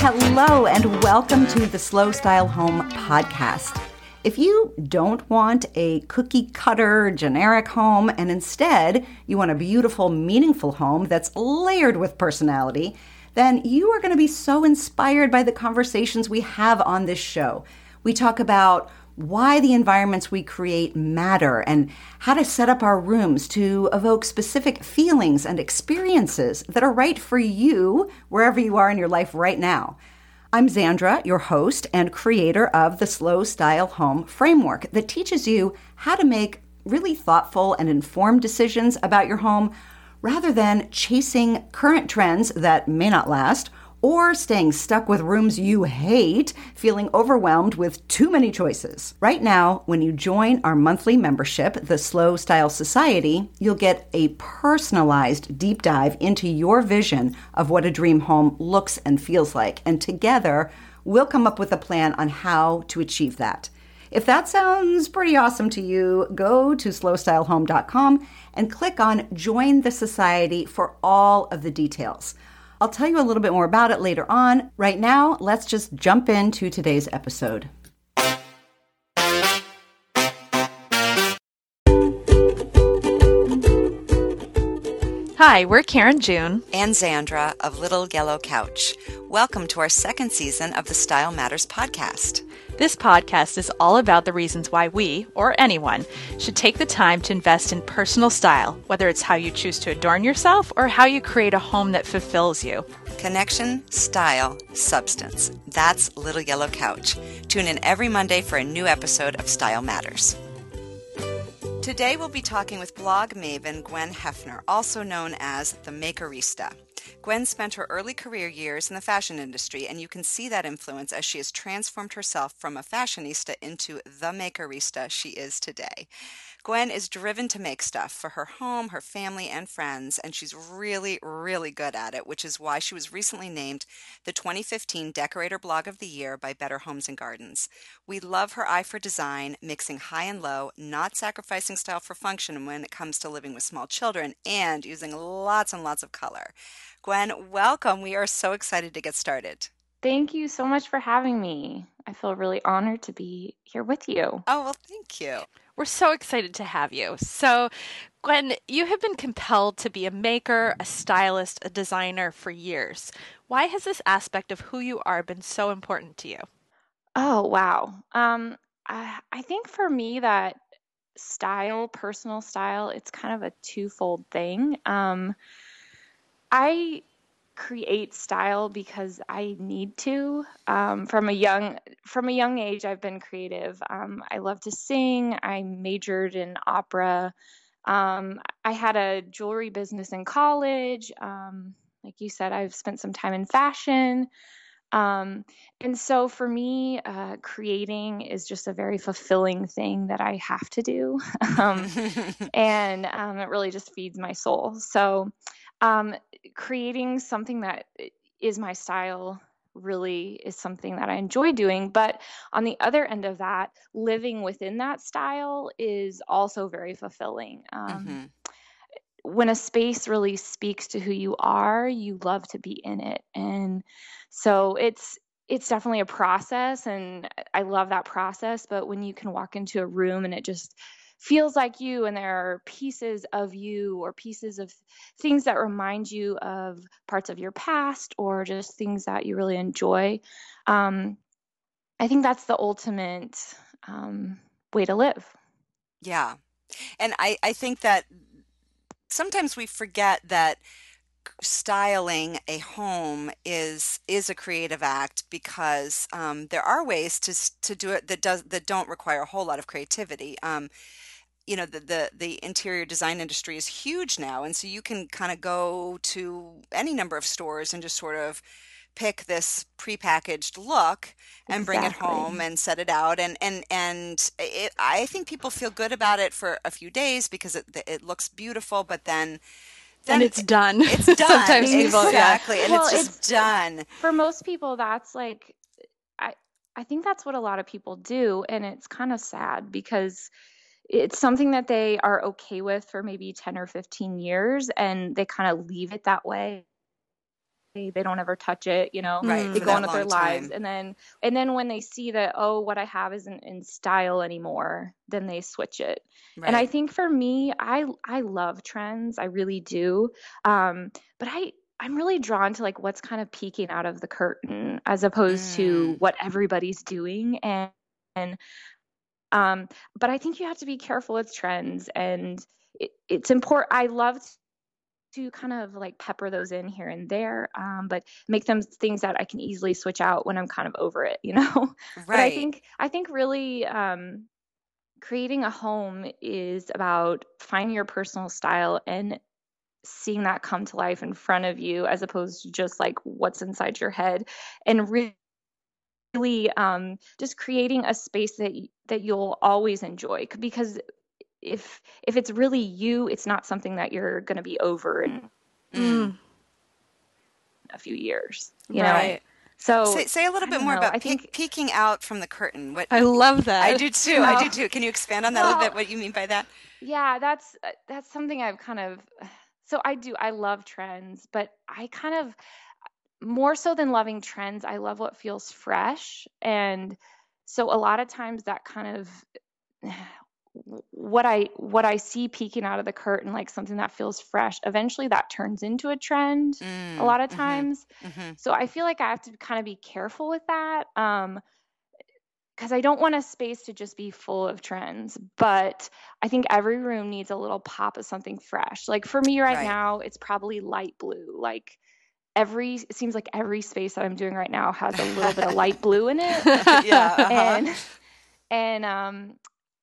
Hello, and welcome to the Slow Style Home podcast. If you don't want a cookie cutter generic home and instead you want a beautiful, meaningful home that's layered with personality, then you are going to be so inspired by the conversations we have on this show. We talk about why the environments we create matter and how to set up our rooms to evoke specific feelings and experiences that are right for you wherever you are in your life right now. I'm Zandra, your host and creator of the Slow Style Home Framework that teaches you how to make really thoughtful and informed decisions about your home rather than chasing current trends that may not last or staying stuck with rooms you hate, feeling overwhelmed with too many choices. Right now, when you join our monthly membership, the Slow Style Society, you'll get a personalized deep dive into your vision of what a dream home looks and feels like. And together, we'll come up with a plan on how to achieve that. If that sounds pretty awesome to you, go to slowstylehome.com and click on Join the Society for all of the details. I'll tell you a little bit more about it later on. Right now, let's just jump into today's episode. Hi, we're Karen June and Zandra of Little Yellow Couch. Welcome to our second season of the Style Matters podcast. This podcast is all about the reasons why we, or anyone, should take the time to invest in personal style, whether it's how you choose to adorn yourself or how you create a home that fulfills you. Connection, style, substance. That's Little Yellow Couch. Tune in every Monday for a new episode of Style Matters. Today we'll be talking with blog maven Gwen Hefner, also known as the Makerista. Gwen spent her early career years in the fashion industry, and you can see that influence as she has transformed herself from a fashionista into the makerista she is today. Gwen is driven to make stuff for her home, her family, and friends, and she's really, really good at it, which is why she was recently named the 2015 Decorator Blog of the Year by Better Homes and Gardens. We love her eye for design, mixing high and low, not sacrificing style for function when it comes to living with small children, and using lots and lots of color. Gwen, welcome. We are so excited to get started. Thank you so much for having me. I feel really honored to be here with you. Oh, well, thank you. We're so excited to have you. So, Gwen, you have been compelled to be a maker, a stylist, a designer for years. Why has this aspect of who you are been so important to you? Oh, wow. Um, I, I think for me that style, personal style, it's kind of a twofold thing. Um, I create style because I need to. Um, from a young from a young age, I've been creative. Um, I love to sing. I majored in opera. Um, I had a jewelry business in college. Um, like you said, I've spent some time in fashion. Um, and so for me, uh, creating is just a very fulfilling thing that I have to do. Um, and it really just feeds my soul. So um, creating something that is my style really is something that I enjoy doing. But on the other end of that, living within that style is also very fulfilling. Um, mm-hmm. When a space really speaks to who you are, you love to be in it. And so it's it's definitely a process and I love that process, but when you can walk into a room and it just feels like you and there are pieces of you or pieces of things that remind you of parts of your past or just things that you really enjoy. Um, i think that's the ultimate um, way to live. Yeah. And I, I think that sometimes we forget that styling a home is is a creative act because um, there are ways to to do it that does that don't require a whole lot of creativity. Um, you know the, the the interior design industry is huge now and so you can kind of go to any number of stores and just sort of pick this prepackaged look and bring it home and set it out and and and it, I think people feel good about it for a few days because it it looks beautiful but then then and it's done. It's done. Sometimes people, exactly, yeah. and well, it's just it's, done. For most people, that's like, I I think that's what a lot of people do, and it's kind of sad because it's something that they are okay with for maybe 10 or 15 years and they kind of leave it that way they don't ever touch it you know right, they go on with their time. lives and then and then when they see that oh what i have isn't in style anymore then they switch it right. and i think for me i i love trends i really do um but i i'm really drawn to like what's kind of peeking out of the curtain as opposed mm. to what everybody's doing and and um but i think you have to be careful with trends and it, it's important i love to kind of like pepper those in here and there, um, but make them things that I can easily switch out when I'm kind of over it, you know. Right. but I think I think really um, creating a home is about finding your personal style and seeing that come to life in front of you, as opposed to just like what's inside your head, and really really um, just creating a space that that you'll always enjoy because if if it's really you, it's not something that you're going to be over in mm. a few years. You right. know. So say, say a little bit more know, about I think, peeking out from the curtain. What I love that. I do too. I do too. Can you expand on that well, a little bit? What you mean by that? Yeah, that's uh, that's something I've kind of. So I do. I love trends, but I kind of more so than loving trends. I love what feels fresh, and so a lot of times that kind of what I what I see peeking out of the curtain like something that feels fresh eventually that turns into a trend mm, a lot of mm-hmm, times mm-hmm. so I feel like I have to kind of be careful with that um because I don't want a space to just be full of trends, but I think every room needs a little pop of something fresh. Like for me right, right. now, it's probably light blue. Like every it seems like every space that I'm doing right now has a little bit of light blue in it. yeah. Uh-huh. And and um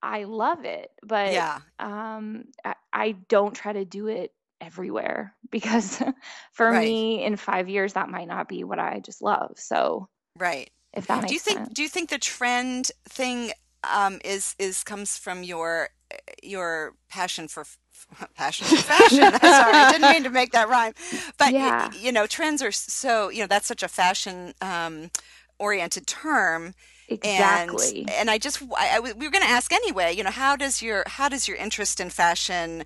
I love it, but yeah. um, I, I don't try to do it everywhere because for right. me in five years that might not be what I just love. So right, if that makes do you think sense. do you think the trend thing um, is is comes from your your passion for passion for fashion. Sorry, I didn't mean to make that rhyme, but yeah. you know, trends are so you know that's such a fashion um, oriented term Exactly. And, and I just I, I, we were going to ask anyway. You know, how does your how does your interest in fashion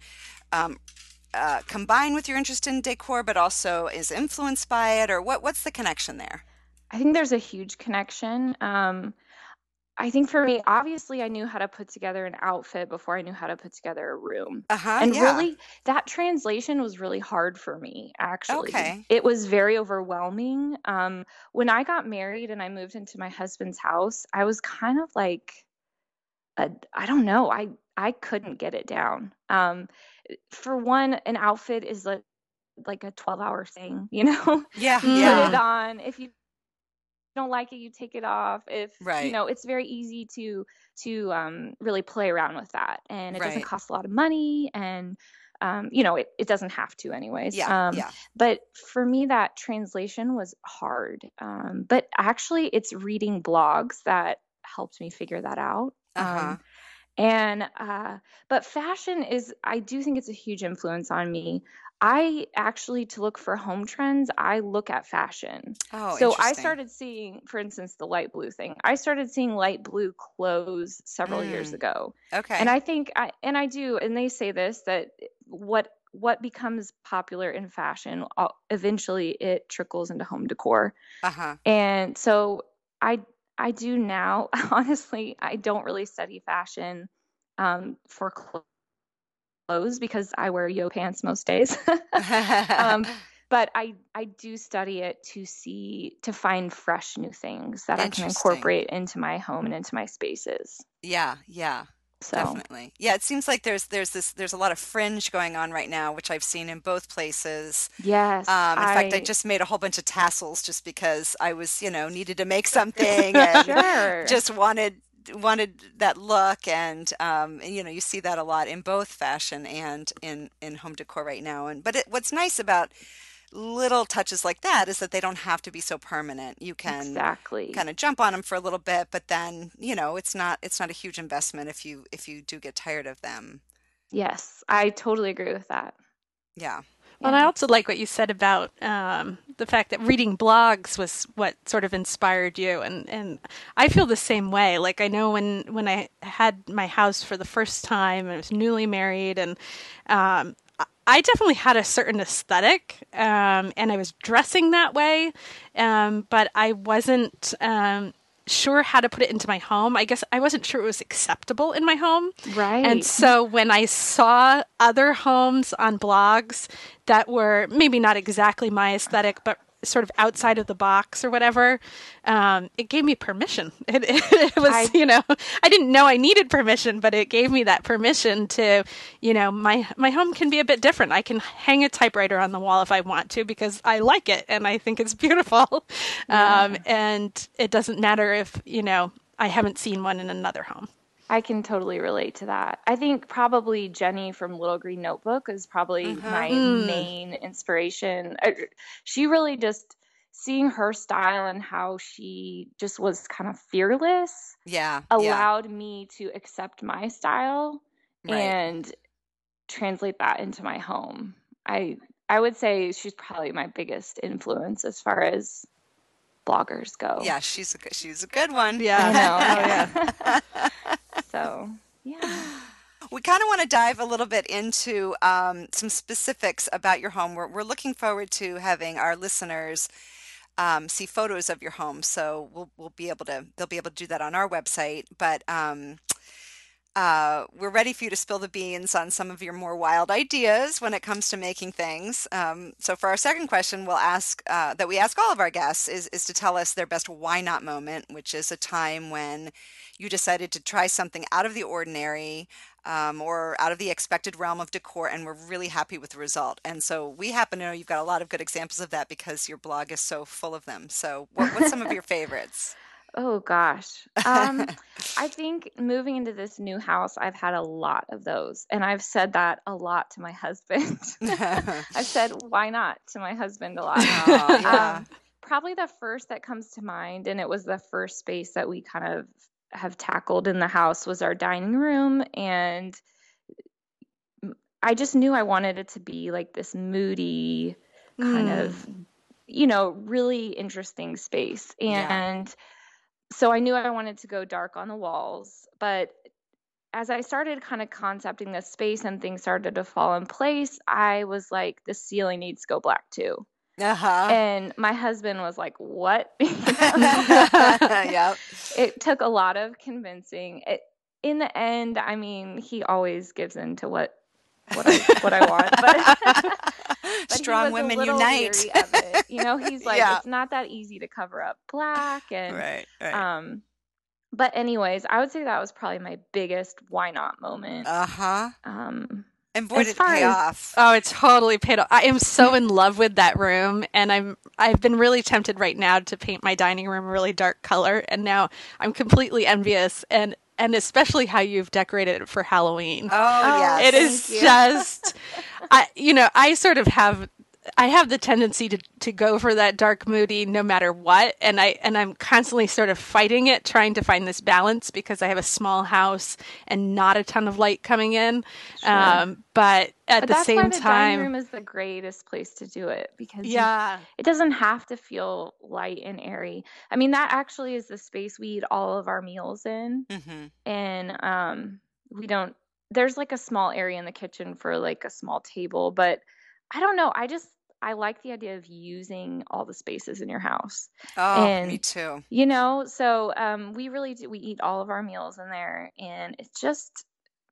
um, uh, combine with your interest in decor, but also is influenced by it, or what? What's the connection there? I think there's a huge connection. Um, I think for me, obviously, I knew how to put together an outfit before I knew how to put together a room. Uh-huh, and yeah. really, that translation was really hard for me, actually. Okay. It was very overwhelming. Um, when I got married and I moved into my husband's house, I was kind of like, I don't know, I, I couldn't get it down. Um, for one, an outfit is like, like a 12 hour thing, you know? Yeah. yeah. Put it on. If you don't like it, you take it off. If right. you know, it's very easy to to um, really play around with that, and it right. doesn't cost a lot of money, and um, you know, it, it doesn't have to anyways. Yeah, um, yeah. But for me, that translation was hard. Um, but actually, it's reading blogs that helped me figure that out. Uh-huh. Um, and uh, but fashion is, I do think it's a huge influence on me. I actually, to look for home trends, I look at fashion. Oh, so I started seeing, for instance, the light blue thing. I started seeing light blue clothes several mm. years ago. Okay. And I think I and I do, and they say this that what what becomes popular in fashion uh, eventually it trickles into home decor. Uh-huh. And so I I do now. Honestly, I don't really study fashion um, for clothes because I wear yo pants most days. um, but I I do study it to see to find fresh new things that I can incorporate into my home and into my spaces. Yeah, yeah. So. Definitely. Yeah, it seems like there's there's this there's a lot of fringe going on right now, which I've seen in both places. Yes. Um, in I... fact, I just made a whole bunch of tassels just because I was, you know, needed to make something and sure. just wanted wanted that look and um, you know you see that a lot in both fashion and in in home decor right now and but it, what's nice about little touches like that is that they don't have to be so permanent. You can exactly. kind of jump on them for a little bit but then you know it's not it's not a huge investment if you if you do get tired of them. Yes i totally agree with that. Yeah. And I also like what you said about um, the fact that reading blogs was what sort of inspired you, and, and I feel the same way. Like I know when when I had my house for the first time, I was newly married, and um, I definitely had a certain aesthetic, um, and I was dressing that way, um, but I wasn't um, sure how to put it into my home. I guess I wasn't sure it was acceptable in my home. Right. And so when I saw other homes on blogs that were maybe not exactly my aesthetic, but sort of outside of the box or whatever, um, it gave me permission. It, it, it was, I, you know, I didn't know I needed permission, but it gave me that permission to, you know, my my home can be a bit different. I can hang a typewriter on the wall if I want to because I like it and I think it's beautiful. Yeah. Um, and it doesn't matter if you know I haven't seen one in another home. I can totally relate to that. I think probably Jenny from Little Green Notebook is probably mm-hmm. my mm. main inspiration. She really just seeing her style and how she just was kind of fearless. Yeah. Allowed yeah. me to accept my style right. and translate that into my home. I I would say she's probably my biggest influence as far as bloggers go. Yeah, she's a good, she's a good one. Yeah. I know. oh, yeah. so, yeah. We kind of want to dive a little bit into um, some specifics about your home. We're, we're looking forward to having our listeners um, see photos of your home, so we'll we'll be able to they'll be able to do that on our website. But um, uh, we're ready for you to spill the beans on some of your more wild ideas when it comes to making things. Um, so, for our second question, we'll ask uh, that we ask all of our guests is, is to tell us their best why not moment, which is a time when you decided to try something out of the ordinary um, or out of the expected realm of decor, and we're really happy with the result. And so, we happen to know you've got a lot of good examples of that because your blog is so full of them. So, what, what's some of your favorites? Oh gosh. Um, I think moving into this new house, I've had a lot of those. And I've said that a lot to my husband. I've said, why not to my husband a lot. Oh, yeah. um, probably the first that comes to mind, and it was the first space that we kind of have tackled in the house, was our dining room. And I just knew I wanted it to be like this moody, kind mm. of, you know, really interesting space. And yeah so I knew I wanted to go dark on the walls, but as I started kind of concepting this space and things started to fall in place, I was like, the ceiling needs to go black too. Uh-huh. And my husband was like, "What?" yep. It took a lot of convincing. It, in the end, I mean, he always gives in to what what I what I want. But, but strong women unite. You know, he's like, yeah. it's not that easy to cover up black and right, right. um. But anyways, I would say that was probably my biggest why not moment. Uh huh. Um. And boy, did it pay as, off. Oh, it totally paid off. I am so in love with that room, and I'm I've been really tempted right now to paint my dining room a really dark color, and now I'm completely envious. And and especially how you've decorated it for Halloween. Oh, oh yes. It is just I you know, I sort of have I have the tendency to, to go for that dark moody no matter what and I and I'm constantly sort of fighting it trying to find this balance because I have a small house and not a ton of light coming in sure. um, but at but the same why the time dining room is the greatest place to do it because yeah you, it doesn't have to feel light and airy I mean that actually is the space we eat all of our meals in mm-hmm. and um, we don't there's like a small area in the kitchen for like a small table but I don't know. I just I like the idea of using all the spaces in your house. Oh, and, me too. You know, so um, we really do. We eat all of our meals in there, and it's just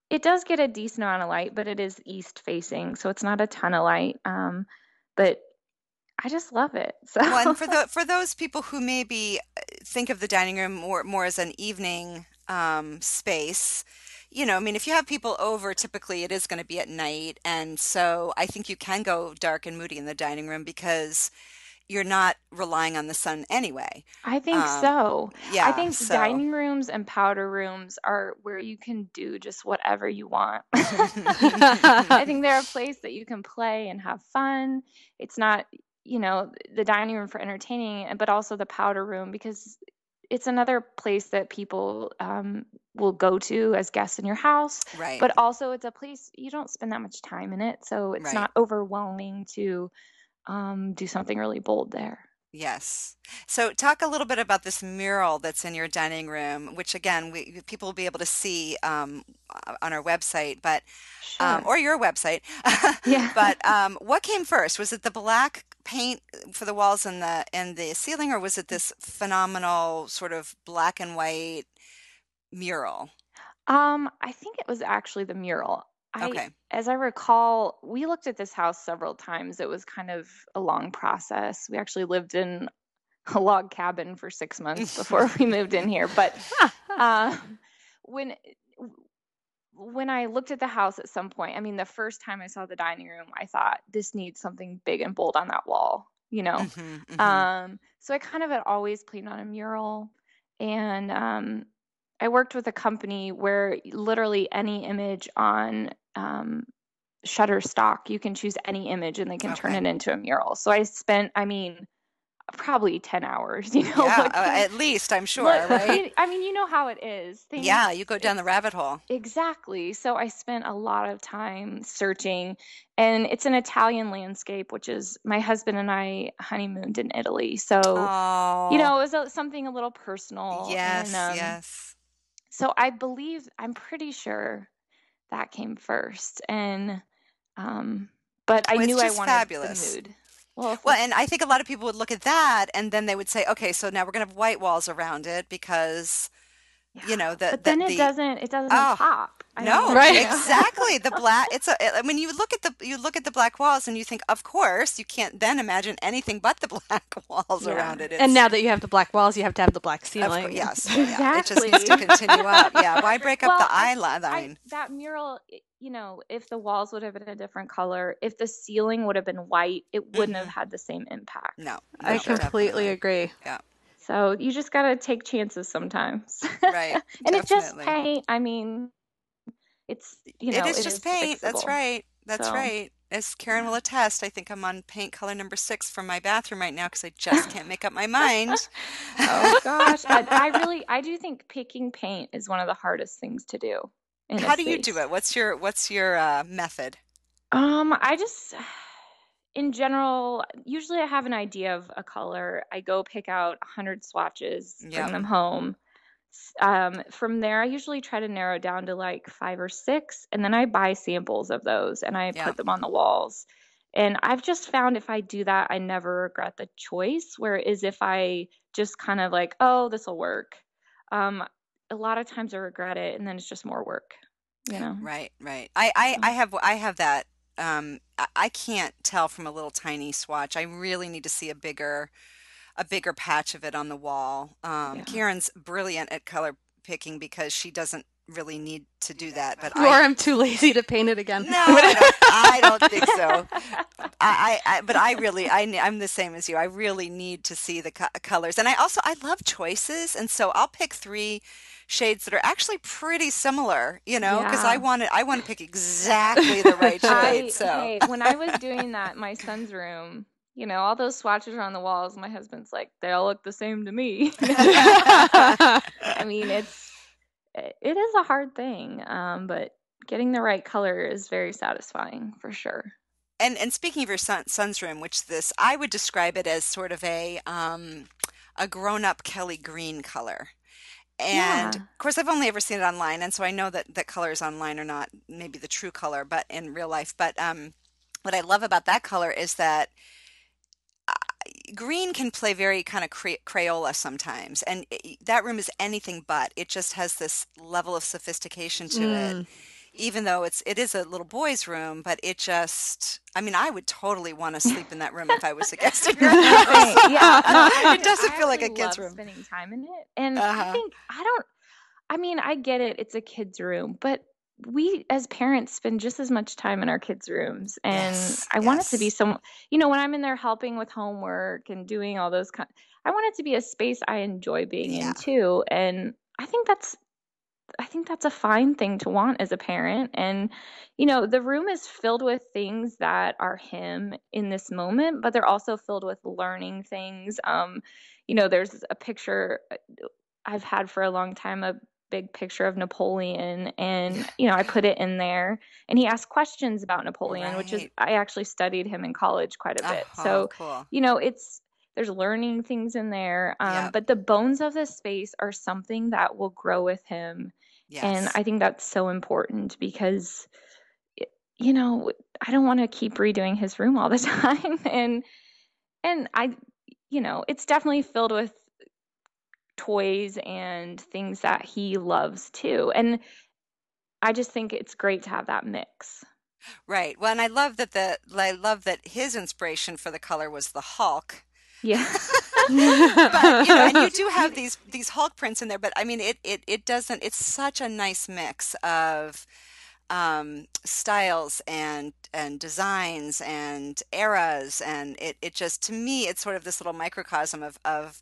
it does get a decent amount of light, but it is east facing, so it's not a ton of light. Um, but I just love it. So well, for the for those people who maybe uh, think of the dining room more more as an evening um, space you know, I mean, if you have people over, typically it is going to be at night. And so I think you can go dark and moody in the dining room because you're not relying on the sun anyway. I think um, so. Yeah. I think so. dining rooms and powder rooms are where you can do just whatever you want. I think they're a place that you can play and have fun. It's not, you know, the dining room for entertaining, but also the powder room because it's another place that people um, will go to as guests in your house. Right. But also, it's a place you don't spend that much time in it, so it's Right. not overwhelming to um, do something really bold there. Yes. So talk a little bit about this mural that's in your dining room, which again, we people will be able to see um, on our website, but um, or your website. Yeah. But um, what came first? Was it the black paint for the walls and the and the ceiling, or was it this phenomenal sort of black and white mural? Um, I think it was actually the mural. I, Okay. as I recall, we looked at this house several times. It was kind of a long process. We actually lived in a log cabin for six months before we moved in here. But uh, when when I looked at the house at some point, I mean, the first time I saw the dining room, I thought this needs something big and bold on that wall, you know. Mhm, mhm. Um, so I kind of had always planned on a mural, and um, I worked with a company where literally any image on um, Shutterstock, you can choose any image and they can turn it into a mural. So I spent, I mean, probably 10 hours, you know, yeah, uh, at least I'm sure, right? I mean, you know how it is. Things, Yeah, you go down the rabbit hole. Exactly. So I spent a lot of time searching, and it's an Italian landscape, which is my husband and I honeymooned in Italy. So, Oh, you know, it was a, something a little personal. yes, and, um, yes. So I believe, I'm pretty sure that came first. And, um, but I Well, it's knew I wanted fabulous. the mood. Well, Well, and I think a lot of people would look at that and then they would say, okay, so now we're going to have white walls around it because, you know, the, but the, then it the- doesn't, it doesn't Oh, pop. I no, Right. exactly. The black, it's a, I mean, you look at the, you look at the black walls and you think, of course, you can't then imagine anything but the black walls Yeah. around it. And now that you have the black walls, you have to have the black ceiling. course, yes, yeah, it just Exactly. needs to continue up. Yeah. Why break up Well, the eye line? I, that mural, you know, if the walls would have been a different color, if the ceiling would have been white, it wouldn't have mm-hmm. had the same impact. no, I no, completely definitely. agree. Yeah. So you just got to take chances sometimes. Right. and it's just paint. I mean, it's, you know, it is just paint. That's right. That's So- right. As Karen will attest, I think I'm on paint color number six for my bathroom right now because I just can't make up my mind. Oh gosh, I, I really, I do think picking paint is one of the hardest things to do. How do you do it? What's your What's your uh, method? Um, I just, in general, usually I have an idea of a color. I go pick out a hundred swatches, bring them home. Um, from there, I usually try to narrow down to like five or six, and then I buy samples of those and I Yeah. put them on the walls. And I've just found if I do that, I never regret the choice. Whereas if I just kind of like, oh, this will work, um, a lot of times I regret it, and then it's just more work, you know? Right, right. I, I, I have I have that. Um, I can't tell from a little tiny swatch. I really need to see a bigger, a bigger patch of it on the wall. Um, Yeah. Karen's brilliant at color picking because she doesn't really need to do that. But Or I, I'm too lazy to paint it again. no, I don't, I don't think so. I, I, I but I really I, I'm the same as you. I really need to see the co- colors, and I also I love choices, and so I'll pick three shades that are actually pretty similar, you know, because I Yeah. want to I want to pick exactly the right shade. I, so hey, when I was doing that, my son's room, you know, all those swatches are on the walls. My husband's like, they all look the same to me. I mean, it's it is a hard thing, um, but getting the right color is very satisfying for sure. and and speaking of your son, son's room, which this I would describe it as sort of a um a grown up Kelly green color. And Yeah. of course, I've only ever seen it online, and so I know that that colors online are not maybe the true color, but in real life. But um, what I love about that color is that green can play very kind of cray- Crayola sometimes, and it, that room is anything but. It just has this level of sophistication to it, Mm. even though it's it is a little boy's room. But it just, I mean, I would totally want to sleep in that room if I was a guest in your house. Yeah, it doesn't I feel like a kid's love room. Spending time in it, and Uh-huh. I think I don't. I mean, I get it; it's a kid's room, but we as parents spend just as much time in our kids' rooms, and Yes, I want it to be yes. some. You know, when I'm in there helping with homework and doing all those kind, I want it to be a space I enjoy being Yeah. in too, and I think that's. I think that's a fine thing to want as a parent. And, you know, the room is filled with things that are him in this moment, but they're also filled with learning things. Um, you know, there's a picture, uh, I've had for a long time a big picture of Napoleon and you know I put it in there and he asked questions about Napoleon right. which is I actually studied him in college quite a bit uh-huh, so cool. you know it's there's learning things in there um, yep. but the bones of the space are something that will grow with him yes. and I think that's so important because you know I don't want to keep redoing his room all the time and and I you know it's definitely filled with toys and things that he loves too. And I just think it's great to have that mix. Right. Well, and I love that the I love that his inspiration for the color was the Hulk. Yeah. but, you know, and you do have these these Hulk prints in there, but I mean, it it it doesn't. It's such a nice mix of um, styles and and designs and eras, and it it just to me, it's sort of this little microcosm of of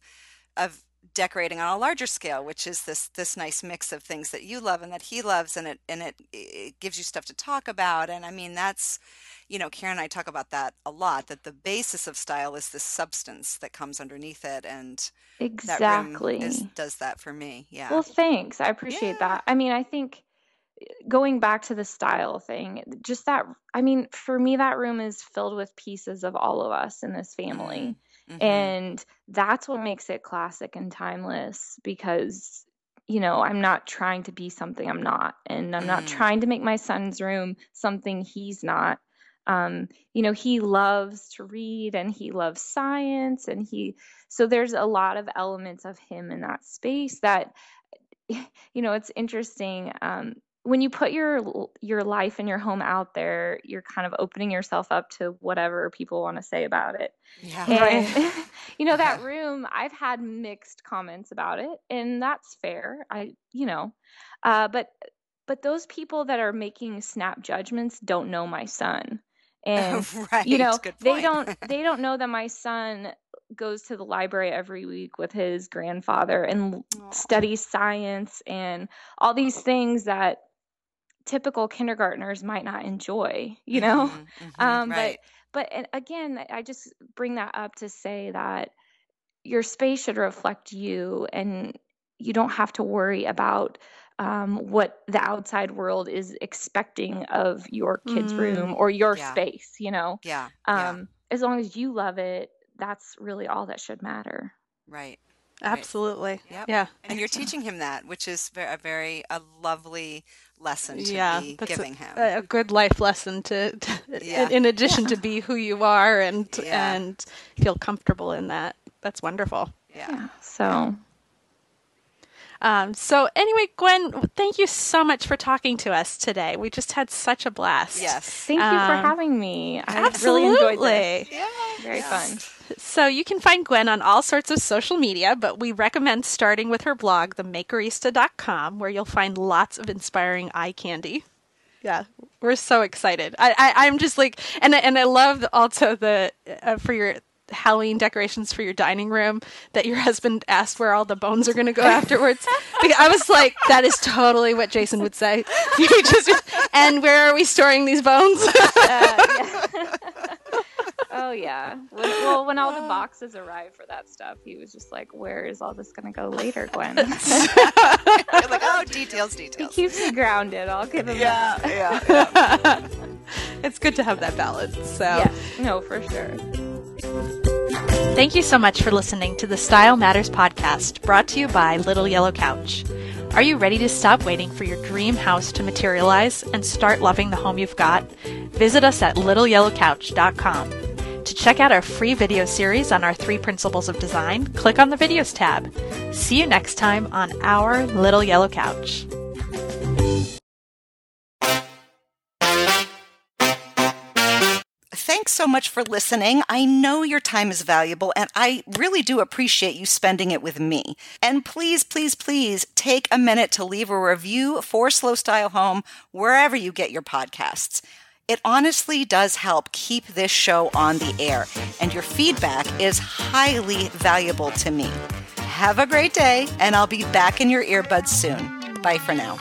of decorating on a larger scale, which is this this nice mix of things that you love and that he loves, and it and it, it gives you stuff to talk about. And I mean, that's you know, Karen and I talk about that a lot. That the basis of style is this substance that comes underneath it, and exactly that is, does that for me. Yeah. Well, thanks. I appreciate yeah. that. I mean, I think going back to the style thing, just that. I mean, for me, that room is filled with pieces of all of us in this family. Mm-hmm Mm-hmm. And that's what makes it classic and timeless because, you know, I'm not trying to be something I'm not. And I'm mm. not trying to make my son's room something he's not. Um, you know, he loves to read and he loves science. And he, so there's a lot of elements of him in that space that, you know, it's interesting. Um, when you put your your life and your home out there, you're kind of opening yourself up to whatever people want to say about it. Yeah. And, right. you know, that room, I've had mixed comments about it, and that's fair. I, you know, uh, but but those people that are making snap judgments don't know my son, and right. you know, they don't they don't know that my son goes to the library every week with his grandfather and Aww. studies science and all these things that typical kindergartners might not enjoy, you know? Mm-hmm, mm-hmm, um, right. But, but again, I just bring that up to say that your space should reflect you and you don't have to worry about um, what the outside world is expecting of your kid's mm. room or your yeah. space, you know? Yeah. Um, yeah. As long as you love it, that's really all that should matter. Right. Absolutely. Yep. Yeah. And you're teaching him that, which is a very a lovely lesson to yeah, be giving a, him. A good life lesson to, to yeah. in addition yeah. to be who you are and and feel comfortable in that. That's wonderful. Yeah. So um, so anyway, Gwen, thank you so much for talking to us today. We just had such a blast. Yes. Thank um, you for um, having me. I absolutely. really enjoyed this. Yeah. Very fun. So you can find Gwen on all sorts of social media, but we recommend starting with her blog, themakerista.com, where you'll find lots of inspiring eye candy. Yeah, we're so excited. I, I am just like, and and I love also the uh, for your Halloween decorations for your dining room that your husband asked where all the bones are going to go afterwards. because I was like, that is totally what Jason would say. just, and where are we storing these bones? uh, yeah. Oh yeah. When, well, when all the boxes arrived for that stuff, he was just like, "Where is all this going to go later, Gwen?" like, oh, details, details. He keeps me grounded. I'll give him yeah, that. Yeah, yeah. it's good to have that balance. So, yeah, no, for sure. Thank you so much for listening to the Style Matters podcast, brought to you by Little Yellow Couch. Are you ready to stop waiting for your dream house to materialize and start loving the home you've got? Visit us at littleyellowcouch.com. To check out our free video series on our three principles of design, click on the videos tab. See you next time on our Little Yellow Couch. Thanks so much for listening. I know your time is valuable and I really do appreciate you spending it with me. And please, please, please take a minute to leave a review for Slow Style Home wherever you get your podcasts. It honestly does help keep this show on the air, and your feedback is highly valuable to me. Have a great day, and I'll be back in your earbuds soon. Bye for now.